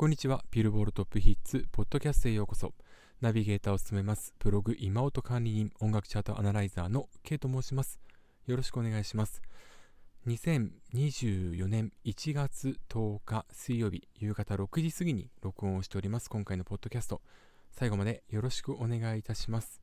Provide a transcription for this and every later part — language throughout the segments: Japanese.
こんにちは。ビルボールトップヒッツ、ポッドキャストへようこそ。ナビゲーターを務めます、ブログ今音管理人、音楽チャートアナライザーの K と申します。よろしくお願いします。2024年1月10日水曜日夕方6時過ぎに録音をしております。今回のポッドキャスト。最後までよろしくお願いいたします。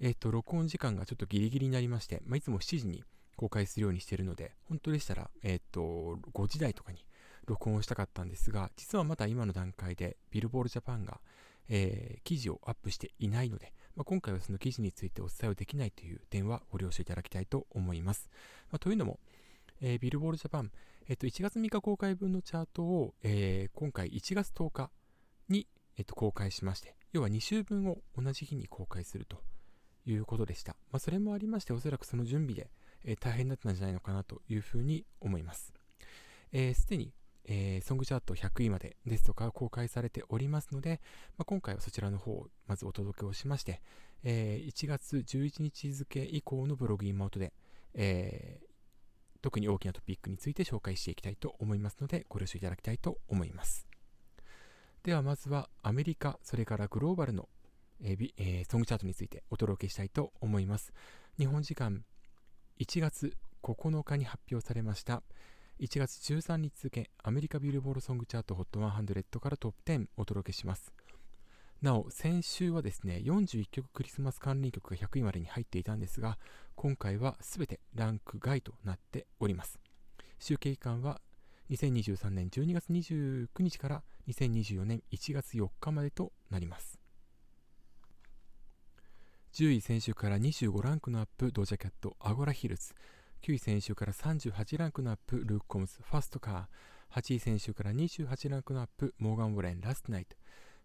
えっ、ー、と、録音時間がちょっとギリギリになりまして、まあ、いつも7時に公開するようにしているので、本当でしたら、えっ、ー、と、5時台とかに録音をしたかったんですが、実はまだ今の段階でビルボールジャパンが、えー、記事をアップしていないので、まあ、今回はその記事についてお伝えをできないという点はご了承いただきたいと思います。まあ、というのも、えー、ビルボールジャパン、えー、と1月3日公開分のチャートを、えー、今回1月10日に、えー、と公開しまして、要は2週分を同じ日に公開するということでした。まあ、それもありまして、おそらくその準備で、えー、大変だったんじゃないのかなというふうに思います。す、えー、で、にえー、ソングチャート100位までですとか公開されておりますので、まあ、今回はそちらの方をまずお届けをしまして、えー、1月11日付以降のブログインマウトで、えー、特に大きなトピックについて紹介していきたいと思いますのでご了承いただきたいと思います。ではまずはアメリカ、それからグローバルの、えーえー、ソングチャートについてお届けしたいと思います。日本時間1月9日に発表されました1月13日付アメリカビルボールソングチャート HOT100 からトップ10お届けします。なお、先週はですね、41曲クリスマス関連曲が100位までに入っていたんですが、今回は全てランク外となっております。集計期間は2023年12月29日から2024年1月4日までとなります。10位先週から25ランクのアップ、ドジャキャット、 Agora Hills。9位先週から38ランクのアップ、ルーク・コムズ、 Fast Car。8位先週から28ランクのアップ、モーガン・ウォレン、 Last Night。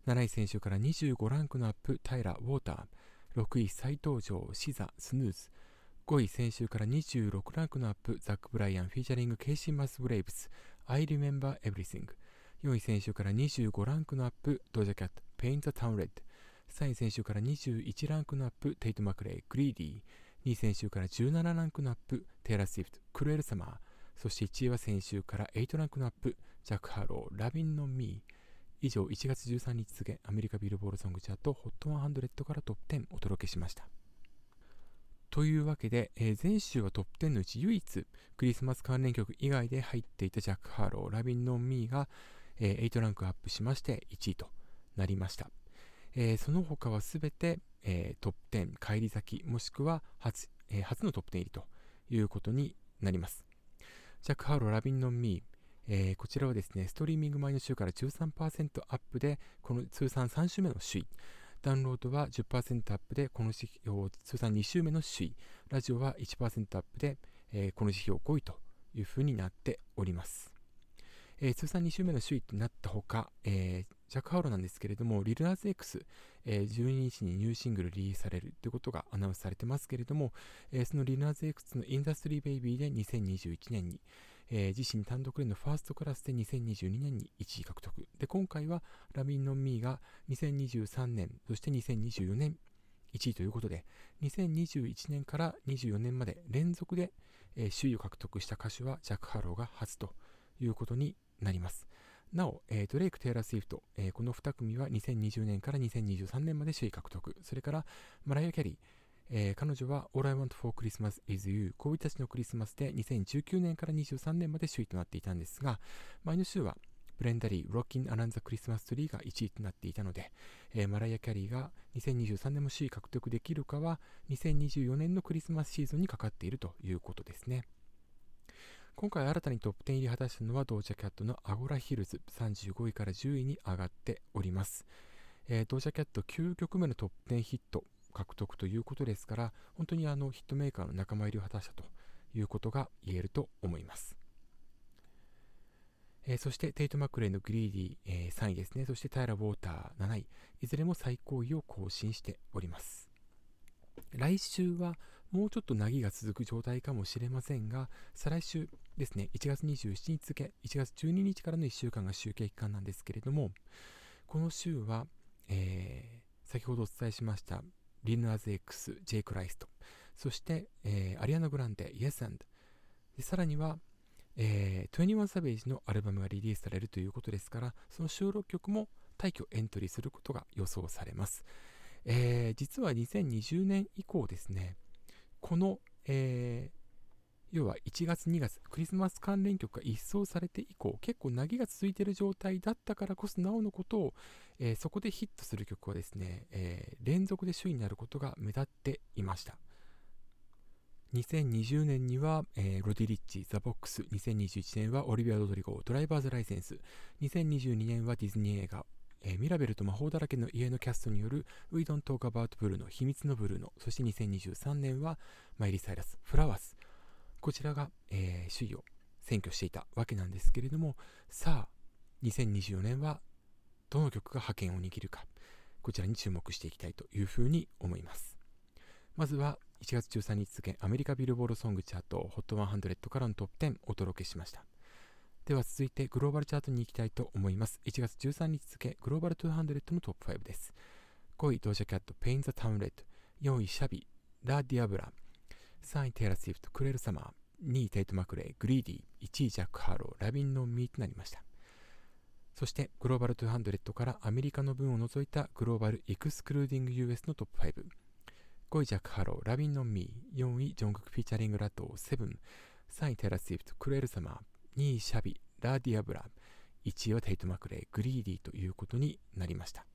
7位先週から25ランクのアップ、タイラ・ Water。6位再登場、シザ、 Snooze。5位先週から26ランクのアップ、ザック・ブライアン、 featuring、ケイシー・マス・ブレイブス、I Remember Everything。4位先週から25ランクのアップ、ドジャキャット、Paint the Town Red。3位先週から21ランクのアップ、テイト・マクレイ、 Greedy。2位先週から17ランクのアップ、テイラー・スウィフト、 Cruel Summer。そして1位は先週から8ランクのアップ、ジャック・ハロー、 Lovin On Me。以上、1月13日付、アメリカビルボールソングチャート HOT100 からトップ10お届けしました。というわけで、えー、前週はトップ10のうち唯一、クリスマス関連曲以外で入っていたジャック・ハロー、 Lovin On Me が、えー、8ランクアップしまして1位となりました。えー、その他はすべて、えー、トップ10返り咲きもしくは初,、えー、初のトップ10入りということになります。ジャック・ハロー、 Lovin On Me、えー、こちらはですね、ストリーミング前の週から13%アップで、この通算3週目の首位。ダウンロードは10%アップで、この指標、通算2週目の首位。ラジオは1%アップで、えー、この指標5位というふうになっております。えー、通算2週目の首位となったほか、えー、ジャック・ハローなんですけれども、リル・ナズ・X、えー、12日にニューシングルリリースされるということがアナウンスされてますけれども、えー、そのリルナーズ X のインダストリー・ベイビーで2021年に、えー、自身単独での First Class で2022年に1位獲得。で、今回は Lovin On Me が2023年、そして2024年1位ということで、2021年から24年まで連続で、えー、首位を獲得した歌手はジャック・ハローが初ということになります。なお、えー、ドレイク、テイラー・スウィフト、えー、この2組は2020年から2023年まで首位獲得。それから、マライア・キャリー、えー、彼女は All I Want for Christmas is You 恋人たちのクリスマスで2019年から23年まで首位となっていたんですが前の週はブレンダ・リー Rockin' Around the Christmas Tree が1位となっていたので、えー、マライア・キャリーが2023年も首位獲得できるかは2024年のクリスマスシーズンにかかっているということですね。今回新たにトップ10入り果たしたのはドージャキャットのアゴラヒルズ35位から10位に上がっております。えー、ドージャキャット9曲目のトップ10ヒット獲得ということですから本当にあのヒットメーカーの仲間入りを果たしたということが言えると思います。えー、そしてテイト・マクレイのグリーディー、えー、3位ですね。そしてタイラ・ウォーター7位。いずれも最高位を更新しております。来週はもうちょっとなぎが続く状態かもしれませんが、再来週ですね、1月27日付、1月12日からの1週間が集計期間なんですけれども、この週は、えー、先ほどお伝えしましたリヌアズ X、J. クライスト、そして、えー、アリアナ・グランデ、Yes and、さらには、えー、21サベージのアルバムがリリースされるということですから、その収録曲も大挙エントリーすることが予想されます。えー、実は2020年以降ですね、この、えー、要は1月2月クリスマス関連曲が一掃されて以降結構投げが続いている状態だったからこそなおのことを、えー、そこでヒットする曲はですね、えー、連続で首位になることが目立っていました。2020年には、えー、ロディリッチ、ザ・ボックス、2021年はオリビア・ロドリゴ、ドライバーズ・ライセンス、2022年はディズニー映画、え、ミラベルと魔法だらけの家のキャストによる We Don't Talk About Blue の秘密のブルーノ、そして2023年はマイリー・サイラス、フラワース、こちらが、えー、首位を占拠していたわけなんですけれども、さあ、2024年はどの曲が覇権を握るか、こちらに注目していきたいというふうに思います。まずは1月13日付アメリカビルボードソングチャート HOT100 からのトップ10お届けしました。では続いてグローバルチャートに行きたいと思います。1月13日付グローバル200のトップ5です。5位ドージャキャット Paint The Town Red 4位シャビ La Diabla 3位テイラー・スウィフト、 Cruel Summer、2位テイト・マクレイ、 Greedy、1位ジャック・ハロー、 Lovin On Me となりました。そしてグローバル200からアメリカの分を除いたグローバルエクスクルーディング US のトップ5。5位ジャック・ハロー、 Lovin On Me、4位ジョングク featuring ラトー、Seven、3位テイラー・スウィフト、 Cruel Summer、2位シャビ、 La Diabla、1位はテイト・マクレイ、 Greedy ということになりました。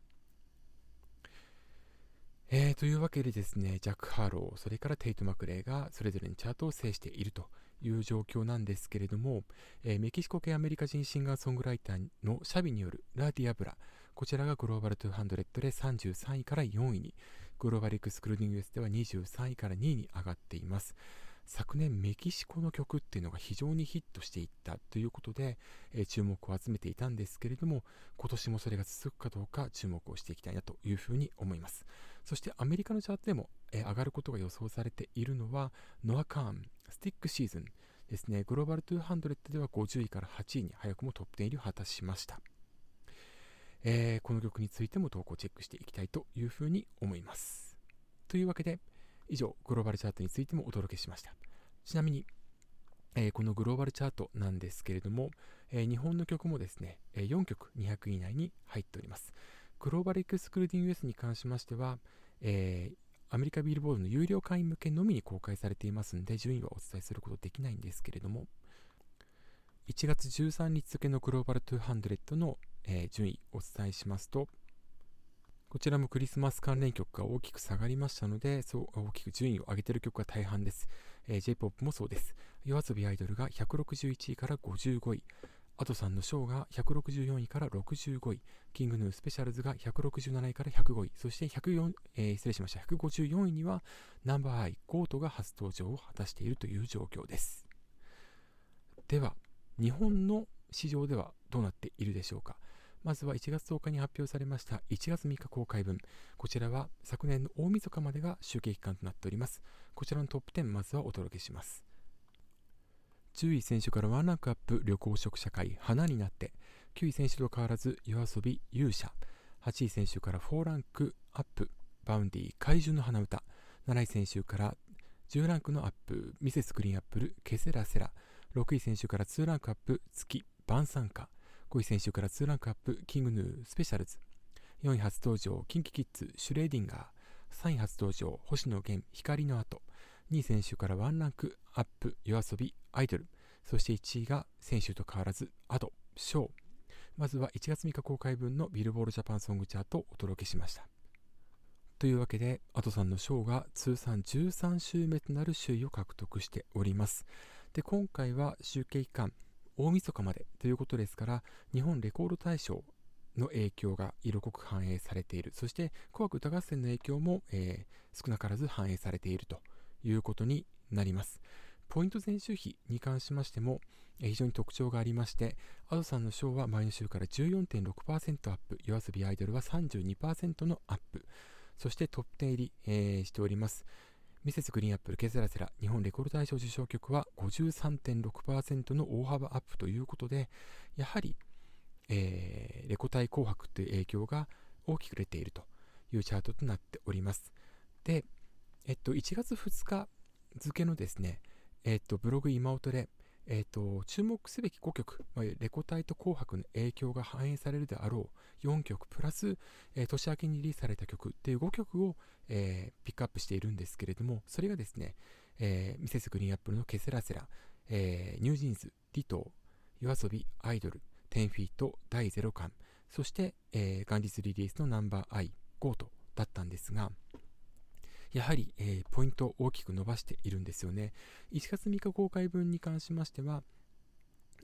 えー、というわけでですね、ジャック・ハロー、それからテイト・マクレイがそれぞれにチャートを制しているという状況なんですけれども、えー、メキシコ系アメリカ人シンガーソングライターのシャビによる La Diabla、こちらがグローバル200で33位から4位に、グローバルエクスクルーディング US では23位から2位に上がっています。昨年メキシコの曲っていうのが非常にヒットしていったということで、えー、注目を集めていたんですけれども今年もそれが続くかどうか注目をしていきたいなというふうに思います。そしてアメリカのチャートでも、えー、上がることが予想されているのはノア・カーンスティックシーズンですね。グローバル200では50位から8位に早くもトップ10入りを果たしました。えー、この曲についても投稿チェックしていきたいというふうに思います。というわけで、以上、グローバルチャートについてもお届けしました。ちなみに、えー、このグローバルチャートなんですけれども、えー、日本の曲もですね、えー、4曲200位以内に入っております。グローバルエクスクルーディング US に関しましては、えアメリカビルボードの有料会員向けのみに公開されていますので、順位はお伝えすることできないんですけれども、1月13日付のグローバル200の、え順位お伝えしますと、こちらもクリスマス関連曲が大きく下がりましたので、そう大きく順位を上げている曲が大半です。えー、J-POP もそうです。 YOASOBI アイドルが161位から55位、 Ado さんの唱が164位から65位、 King Gnu SPECIALZ が167位から105位、そして104、えー、失礼しました、154位には Number_i、GOAT が初登場を果たしているという状況です。では、日本の市場ではどうなっているでしょうか。まずは1月10日に発表されました1月3日公開分。こちらは昨年の大晦日までが集計期間となっております。こちらのトップ10まずはお届けします。10位選手からワンランクアップ旅行食社会花になって9位選手と変わらず夜遊び勇者8位選手から4ランクアップバウンディ怪獣の花歌7位選手から10ランクのアップ Mrs. GREEN APPLE ケセラセラ6位先週から2ランクアップ月晩餐歌5位先週から2ランクアップ、 King Gnu、SPECIALZ。4位初登場、キンキキッズ、シュレーディンガー。3位初登場、星野源、光の跡。2位先週から1ランクアップ、 YOASOBI、アイドル。そして1位が先週と変わらず、 Ado、唱。まずは1月3日公開分のビルボードジャパンソングチャートをお届けしました。というわけで、アドさんのショーが通算13週目となる首位を獲得しております。で、今回は集計期間、大晦日までということですから日本レコード大賞の影響が色濃く反映されている。そして紅白歌合戦の影響も、えー、少なからず反映されているということになります。ポイント前週比に関しましても、えー、非常に特徴がありましてアドさんの賞は前の週から14.6%アップ。夜遊びアイドルは32%のアップ。そしてトップ10入り、えー、しております。ミセスグリーンアップルケセラセラ日本レコード大賞受賞曲は53.6%の大幅アップということでやはり、えー、レコ大紅白という影響が大きく出ているというチャートとなっております。で、えっと、1月2日付のですね、えっと、ブログ今音で、えーと、注目すべき5曲、まあ、レコ大と紅白の影響が反映されるであろう4曲プラス、えー、年明けにリリースされた曲っていう5曲を、えー、ピックアップしているんですけれどもそれがですね、えー、 Mrs. GREEN APPLE のケセラセラ、えー、 NewJeans、Ditto、YOASOBI、アイドル、10-FEET、第ゼロ感、そして、えー、元日リリースのナンバー I、ゴートだったんですが、やはり、えー、ポイントを大きく伸ばしているんですよね。1月3日公開分に関しましては、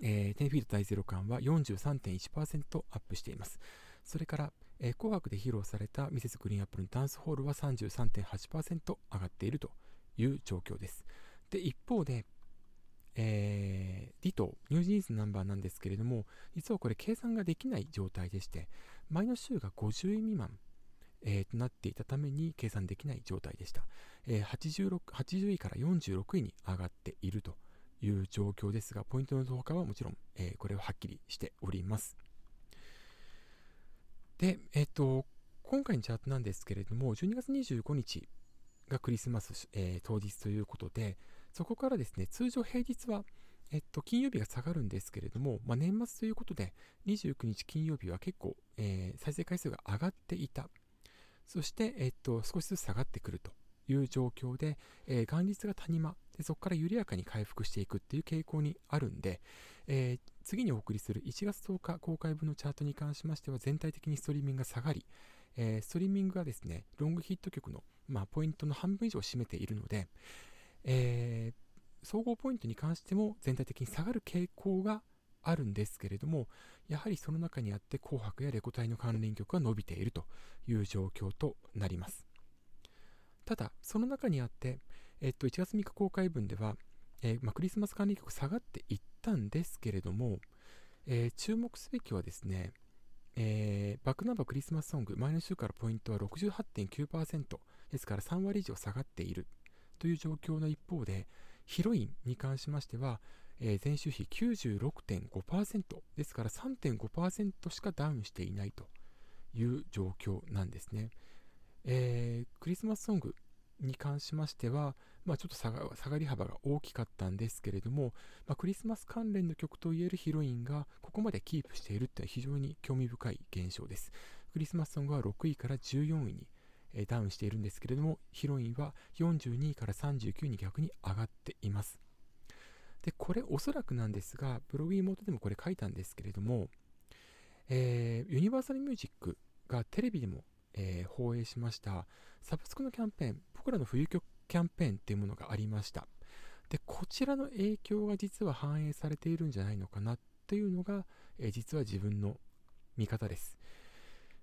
えー、10-FEET 第ゼロ感は43.1%アップしています。それから、えー、紅白で披露された Mrs. GREEN APPLE のダンスホールは33.8%上がっているという状況です。で、一方で、えー、 Ditto、NewJeans ナンバーなんですけれども、実はこれ計算ができない状態でして、前の週が50位未満えー、となっていたために計算できない状態でした、えー、86 80位から46位に上がっているという状況ですがポイントの増加はもちろん、えー、これははっきりしております。で、えっ、と今回のチャートなんですけれども12月25日がクリスマス、え当日ということでそこからですね通常平日はえっと、金曜日が下がるんですけれども、まあ、年末ということで、29日金曜日は結構、えー、再生回数が上がっていたそして、えっと、少しずつ下がってくるという状況で、えー、元日が谷間で、そこから緩やかに回復していくっていう傾向にあるんで、えー、次にお送りする1月10日公開分のチャートに関しましては、全体的にストリーミングが下がり、えー、ストリーミングがですね、ロングヒット曲の、まあ、ポイントの半分以上を占めているので、えー、総合ポイントに関しても全体的に下がる傾向があるんですけれども、やはりその中にあって紅白やレコ大の関連曲が伸びているという状況となります。ただ、その中にあって、えっと、1月3日公開分では、えー、まあ、クリスマス関連曲下がっていったんですけれども、えー、注目すべきはですね、えー、バックナンバークリスマスソング、前の週からポイントは68.9%ですから3割以上下がっているという状況の一方で、ヒロインに関しましては、えー、前週比96.5%ですから3.5%しかダウンしていないという状況なんですね。えー、クリスマスソングに関しましては、まあ、ちょっと下がり幅が大きかったんですけれども、まあ、クリスマス関連の曲といえるヒロインがここまでキープしているっていうのは非常に興味深い現象です。クリスマスソングは6位から14位に、ダウンしているんですけれども、ヒロインは42位から39位に逆に上がっています。で、これおそらくなんですが、ブログ妹でもこれ書いたんですけれども、えー、ユニバーサルミュージックがテレビでも、えー、放映しましたサブスクのキャンペーン、僕らの冬曲キャンペーンっていうものがありました。で、こちらの影響が実は反映されているんじゃないのかなっていうのが、えー、実は自分の見方です。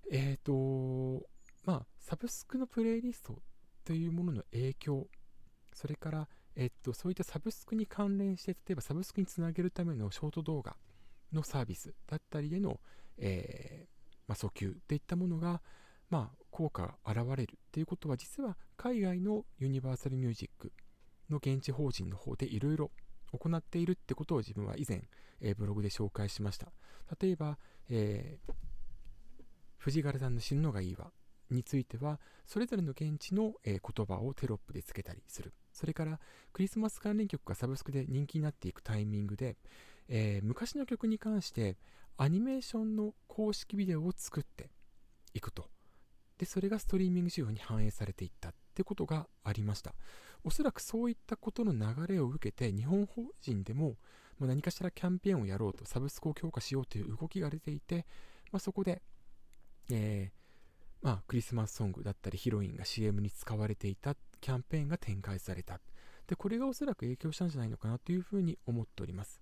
えっ、ー、と、まあ、サブスクのプレイリストというものの影響、それから、えっと、そういったサブスクに関連して、例えばサブスクにつなげるためのショート動画のサービスだったりでの、えー、まあ、訴求といったものが、まあ、効果が現れるっていうことは、実は海外のユニバーサルミュージックの現地法人の方でいろいろ行っているってことを自分は以前、えー、ブログで紹介しました。例えば、えー、藤原さんの死ぬのがいいわについては、それぞれの現地の、え、言葉をテロップでつけたりする。それからクリスマス関連曲がサブスクで人気になっていくタイミングで、えー、昔の曲に関してアニメーションの公式ビデオを作っていくと。で、それがストリーミング需要に反映されていったってことがありました。おそらくそういったことの流れを受けて日本法人でも何かしらキャンペーンをやろうとサブスクを強化しようという動きが出ていて、まあ、そこで、えーまあ、クリスマスソングだったりヒロインが CM に使われていたキャンペーンが展開された。で、これがおそらく影響したんじゃないのかなというふうに思っております。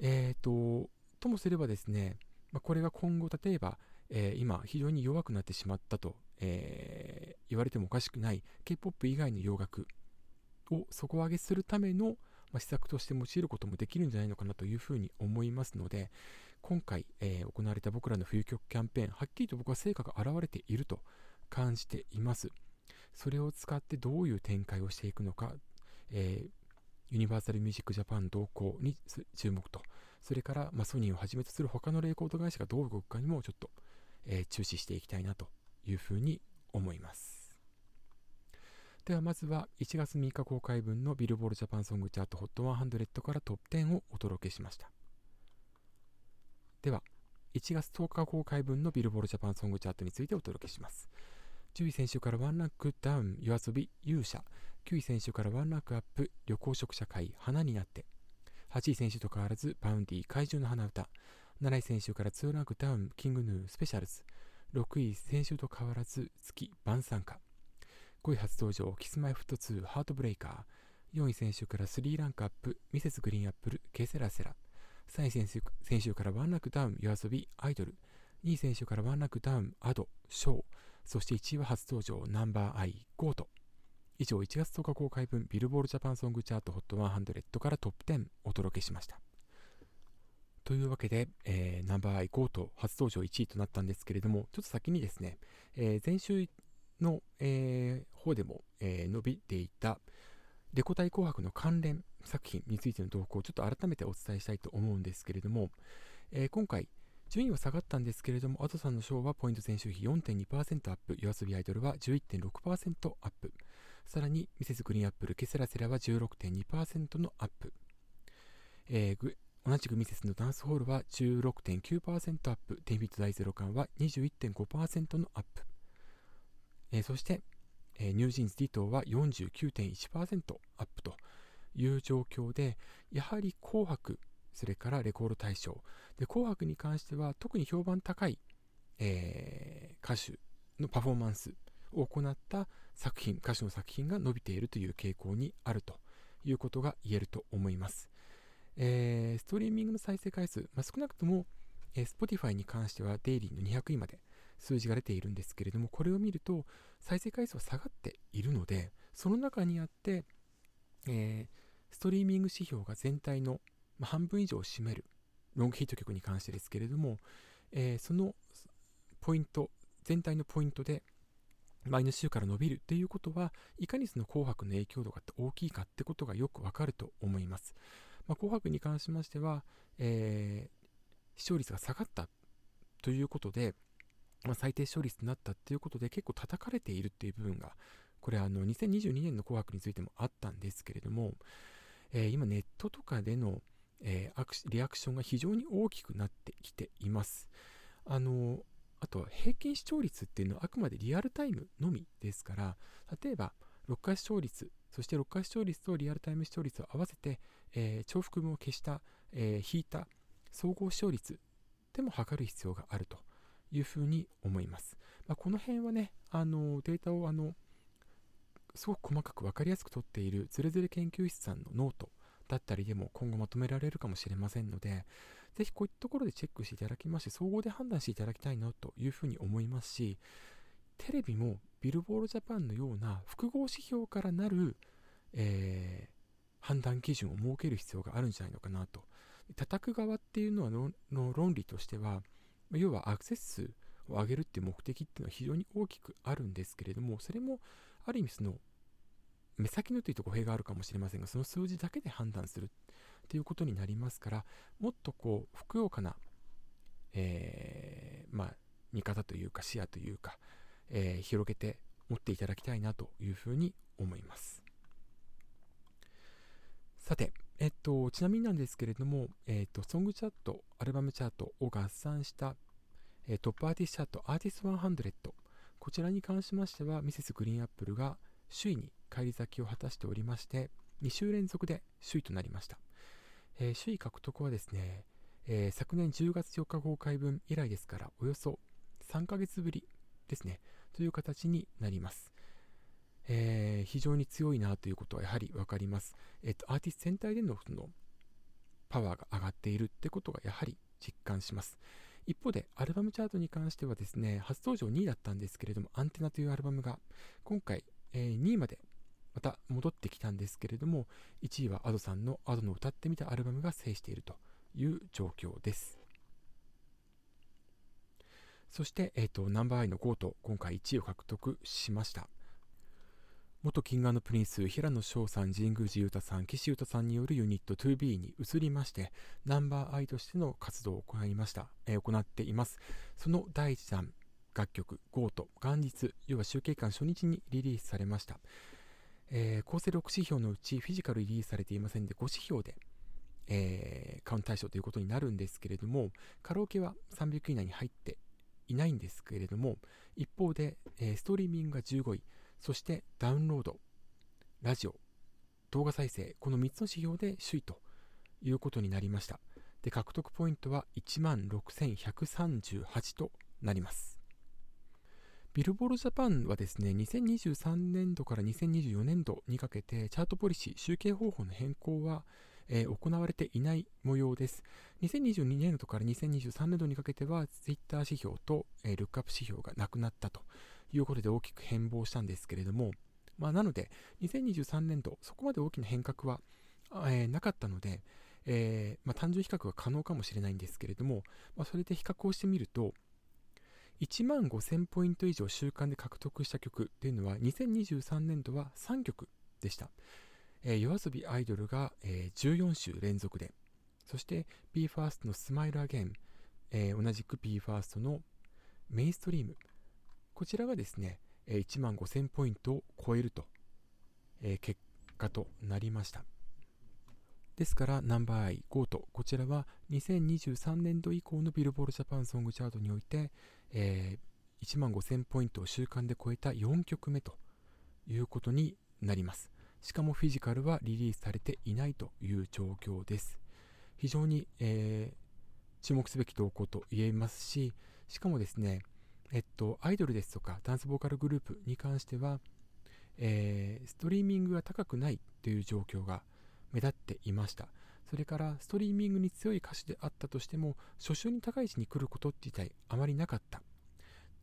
えっ、ー、と、ともすればですね、まあ、これが今後、例えば、えー、今、非常に弱くなってしまったと、えー、言われてもおかしくない K-POP 以外の洋楽を底上げするための、ま、施策として用いることもできるんじゃないのかなというふうに思いますので、今回、えー、行われた僕らの冬曲キャンペーン、はっきりと僕は成果が現れていると感じています。それを使ってどういう展開をしていくのか、えー、ユニバーサル・ミュージック・ジャパン同行に注目と、それから、まあ、ソニーをはじめとする他のレコード会社がどう動くかにもちょっと、えー、注視していきたいなというふうに思います。ではまずは1月3日公開分のビルボールジャパンソングチャート HOT100 からトップ10をお届けしました。では1月10日公開分のビルボードジャパンソングチャートについてお届けします。10位先週からワンランクダウン YOASOBI 勇者。9位先週からワンランクアップ緑黄色社会花になって。8位先週と変わらず Vaundy 怪獣の花唄。7位先週から2ランクダウン King Gnu SPECIALZ。6位先週と変わらず月晩餐歌。5位初登場 Kis-My-Ft2 HEARTBREAKER。4位先週から3ランクアップ Mrs. GREEN APPLE ケセラセラ。3位先週先週からワンランクダウン YOASOBI アイドル。2位先週からワンランクダウン Ado 唱。そして1位は初登場 Number_i GOAT。以上1月10日公開分ビルボードジャパンソングチャート HOT100 からトップ10お届けしました。というわけで、えー、 Number_i GOAT 初登場1位となったんですけれども、ちょっと先にですね、えー、前週の、えー、方でも、え伸びていたレコ大紅白の関連作品についての動向をちょっと改めてお伝えしたいと思うんですけれども、え今回、順位は下がったんですけれども、アドさんの賞はポイント前週比4.2%アップ、夜遊びアイドルは11.6%アップ、さらにミセスグリーンアップル、ケセラセラは16.2%のアップ、えー、同じくミセスのダンスホールは16.9%アップ、デビット大ゼロ感は21.5%のアップ。えー、そして、えー、 NewJeans Ditto は49.1%アップという状況で、やはり紅白、それからレコード大賞。で、紅白に関しては特に評判高い、えー、歌手のパフォーマンスを行った作品、歌手の作品が伸びているという傾向にあるということが言えると思います。えー、ストリーミングの再生回数、まあ、少なくとも、えー、Spotify に関してはデイリーの200位まで数字が出ているんですけれども、これを見ると再生回数は下がっているので、その中にあって、えー、ストリーミング指標が全体の、まあ、半分以上を占めるロングヒット曲に関してですけれども、えー、そのポイント、全体のポイントでマイナス週から伸びるということは、いかにその紅白の影響度が大きいかってことがよくわかると思います。まあ、紅白に関しましては、えー、視聴率が下がったということで、まあ、最低視聴率となったということで結構叩かれているっていう部分がこれあの2022年の紅白についてもあったんですけれども、えー、今ネットとかでの、えー、リアクションが非常に大きくなってきていますあのあと平均視聴率っていうのはあくまでリアルタイムのみですから例えば録画視聴率そして録画視聴率とリアルタイム視聴率を合わせて、えー、重複分を消した、えー、引いた総合視聴率でも測る必要があるというふうに思います。まあ、この辺はね、あのデータをあのすごく細かく分かりやすく取っているズレズレ研究室さんのノートだったりでも今後まとめられるかもしれませんので、ぜひこういったところでチェックしていただきまして、総合で判断していただきたいなというふうに思いますし、テレビもビルボールジャパンのような複合指標からなる、えー、判断基準を設ける必要があるんじゃないのかなと。叩く側っていうのはの論理としては、要はアクセス数を上げるっていう目的っていうのは非常に大きくあるんですけれども、それもある意味その目先のというと語弊があるかもしれませんが、その数字だけで判断するっていうことになりますから、もっとこう、ふくよかな、えー、まあ、見方というか視野というか、えー、広げて持っていただきたいなというふうに思います。さて、えっと、ちなみになんですけれども、えっと、ソングチャート、アルバムチャートを合算した、えトップアーティストチャート、アーティスト100、こちらに関しましては、ミセスグリーンアップルが首位に返り咲きを果たしておりまして、2週連続で首位となりました。えー、首位獲得はですね、えー、昨年10月4日公開分以来ですから、およそ3ヶ月ぶりですね。という形になります。えー、非常に強いなということはやはり分かります。えっと、アーティスト全体でのそのパワーが上がっているってことがやはり実感します。一方で、アルバムチャートに関してはですね、初登場2位だったんですけれども、アンテナというアルバムが今回、えー、2位までまた戻ってきたんですけれども、1位は Ado さんの Ado の歌ってみたアルバムが制しているという状況です。そして、えーと、 Number_i の GOAT、今回1位を獲得しました。元キングプリンス、平野紫耀さん、神宮寺勇太さん、岸優太さんによるユニット 2B に移りまして、 Number_i としての活動を行いました、えー、行っています。その第1弾、楽曲、ゴート、元日、要は集計館初日にリリースされました。えー、構成6指標のうちフィジカルリリースされていませんで5指標で、えー、カウント対象ということになるんですけれどもカラオケは300以内に入っていないんですけれども一方で、えー、ストリーミングが15位そしてダウンロードラジオ動画再生この3つの指標で首位ということになりました。で獲得ポイントは1万6138となります。ビルボールジャパンはですね2023年度から2024年度にかけてチャートポリシー集計方法の変更は、えー、行われていない模様です。2022年度から2023年度にかけてはツイッター指標と、えー、ルックアップ指標がなくなったということで大きく変貌したんですけれども、まあ、なので2023年度そこまで大きな変革は、えー、なかったので、えー、まあ、単純比較が可能かもしれないんですけれども、まあ、それで比較をしてみると1万5000ポイント以上週間で獲得した曲というのは2023年度は3曲でした、えー、夜遊びアイドルが、えー、14週連続でそして BE:FIRST のスマイルアゲン、えー、同じく BE:FIRST のメインストリーム。こちらがですね1万5000ポイントを超えると、えー、結果となりました。ですからナンバーアイ5とこちらは2023年度以降のビルボールジャパンソングチャートにおいて、えー、1万5000ポイントを週間で超えた4曲目ということになります。しかもフィジカルはリリースされていないという状況です。非常に、えー、注目すべき動向と言えますし、しかもですね、えっと、アイドルですとかダンスボーカルグループに関しては、えー、ストリーミングが高くないという状況が目立っていました。それからストリーミングに強い歌手であったとしても初週に高い位置に来ること自体あまりなかった、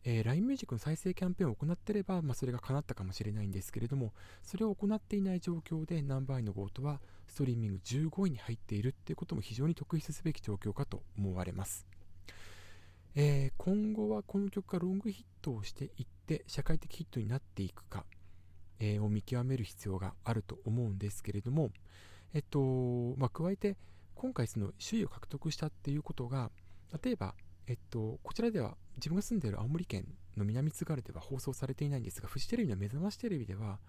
えー、LINE ミュージックの再生キャンペーンを行っていれば、まあ、それが叶ったかもしれないんですけれどもそれを行っていない状況で Number_i の GOAT はストリーミング15位に入っているっていうことも非常に特筆すべき状況かと思われます、えー、今後はこの曲がロングヒットをしていって社会的ヒットになっていくか、を見極める必要があると思うんですけれども、えっと、まあ、加えて、今回その首位を獲得したっていうことが、例えば、えっと、こちらでは自分が住んでいる青森県の南津軽では放送されていないんですが、フジテレビの目覚ましテレビでは、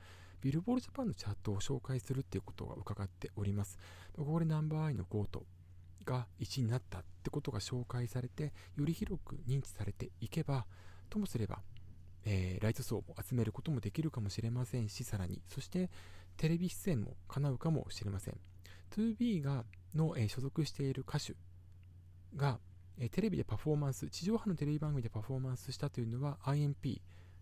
ビルボールジャパンのチャートを紹介するっていうことが伺っております。ここでナンバーアイのゴートが1位になったってことが紹介されて、より広く認知されていけば、ともすれば、えー、ライト層も集めることもできるかもしれませんし、さらに、そしてテレビ出演も叶うかもしれません。2B がの、えー、所属している歌手が、えー、テレビでパフォーマンス、地上波のテレビ番組でパフォーマンスしたというのは IMP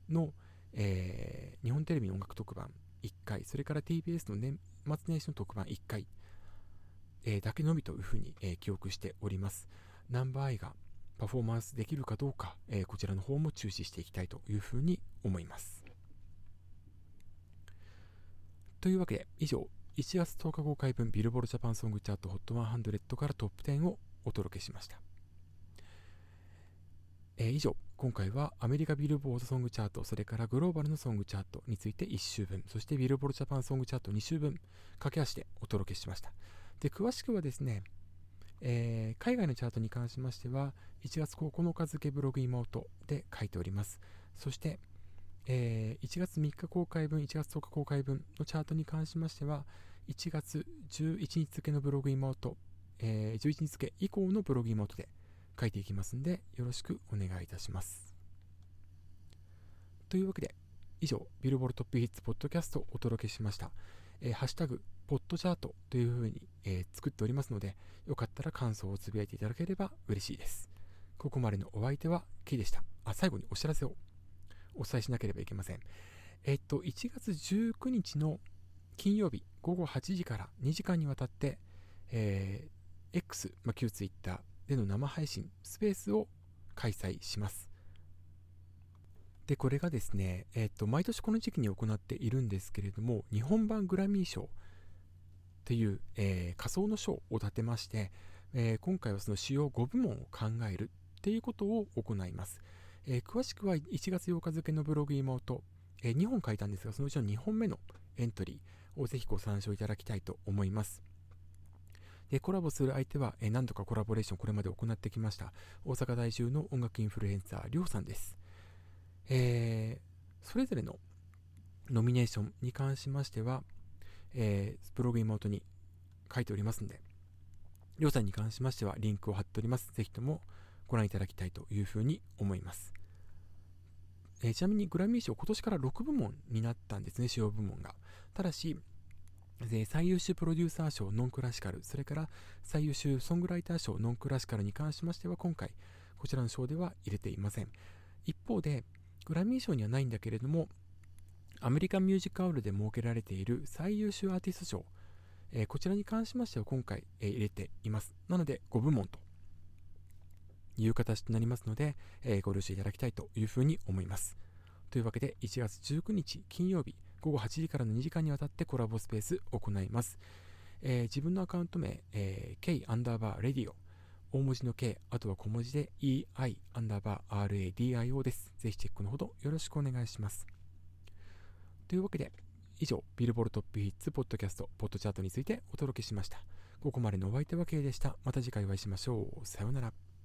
の、えー、日本テレビの音楽特番1回、それから TBS の年末年始の特番1回、えー、だけのみというふうに、えー、記憶しております。ナンバーアイがパフォーマンスできるかどうか、えー、こちらの方も注視していきたいというふうに思います。というわけで、以上、1月10日公開分ビルボールジャパンソングチャート HOT100 からトップ10をお届けしました。えー、以上、今回はアメリカビルボードソングチャート、それからグローバルのソングチャートについて1週分、そしてビルボールジャパンソングチャート2週分、駆け足でお届けしました。で、詳しくはですね、えー、海外のチャートに関しましては、1月9日付ブログ妹で書いております。そして、えー、1月3日公開分、1月10日公開分のチャートに関しましては、1月11日付のブログ妹、えー、11日付以降のブログ妹で書いていきますんで、よろしくお願いいたします。というわけで、以上、ビルボルトップヒッツポッドキャストをお届けしました。えー、ハッシュタグ、ポッドチャートというふうに、えー、作っておりますので、よかったら感想をつぶやいていただければ嬉しいです。ここまでのお相手は K でした。あ、最後にお知らせを。お伝えしなければいけません。えっと、1月19日の金曜日午後8時から2時間にわたって、えー、X、まあ、旧 Twitter での生配信、スペースを開催します。で、これがですね、えっと、毎年この時期に行っているんですけれども、日本版グラミー賞という、えー、仮想の賞を立てまして、えー、今回はその主要5部門を考えるっていうことを行います。えー、詳しくは1月8日付のブログ妹、えー、2本書いたんですが、そのうちの2本目のエントリーをぜひご参照いただきたいと思います。でコラボする相手は、えー、何度かコラボレーションこれまで行ってきました大阪在住の音楽インフルエンサーりょうさんです、えー、それぞれの、ノミネーションに関しましては、えー、ブログ妹に書いておりますんで、りょうさんに関しましてはリンクを貼っております。ぜひともご覧いただきたいというふうに思います。えー、ちなみにグラミー賞今年から6部門になったんですね、主要部門が。ただし、最優秀プロデューサー賞ノンクラシカル、それから最優秀ソングライター賞ノンクラシカルに関しましては今回こちらの賞では入れていません。一方で、グラミー賞にはないんだけれども、アメリカンミュージックアウルで設けられている最優秀アーティスト賞、えー、こちらに関しましては今回、えー、入れています。なので5部門という形となりますので、えー、ご了承いただきたいというふうに思います。というわけで1月19日金曜日午後8時からの2時間にわたってコラボスペースを行います。えー、自分のアカウント名、えー、k アンダーバーレディオ大文字の K、あとは小文字で EI アンダーバー RADIO です。ぜひチェックのほどよろしくお願いします。というわけで、以上、ビルボルトップヒッツポッドキャスト、ポッドチャートについてお届けしました。ここまでのお相手は K でした。また次回お会いしましょう。さようなら。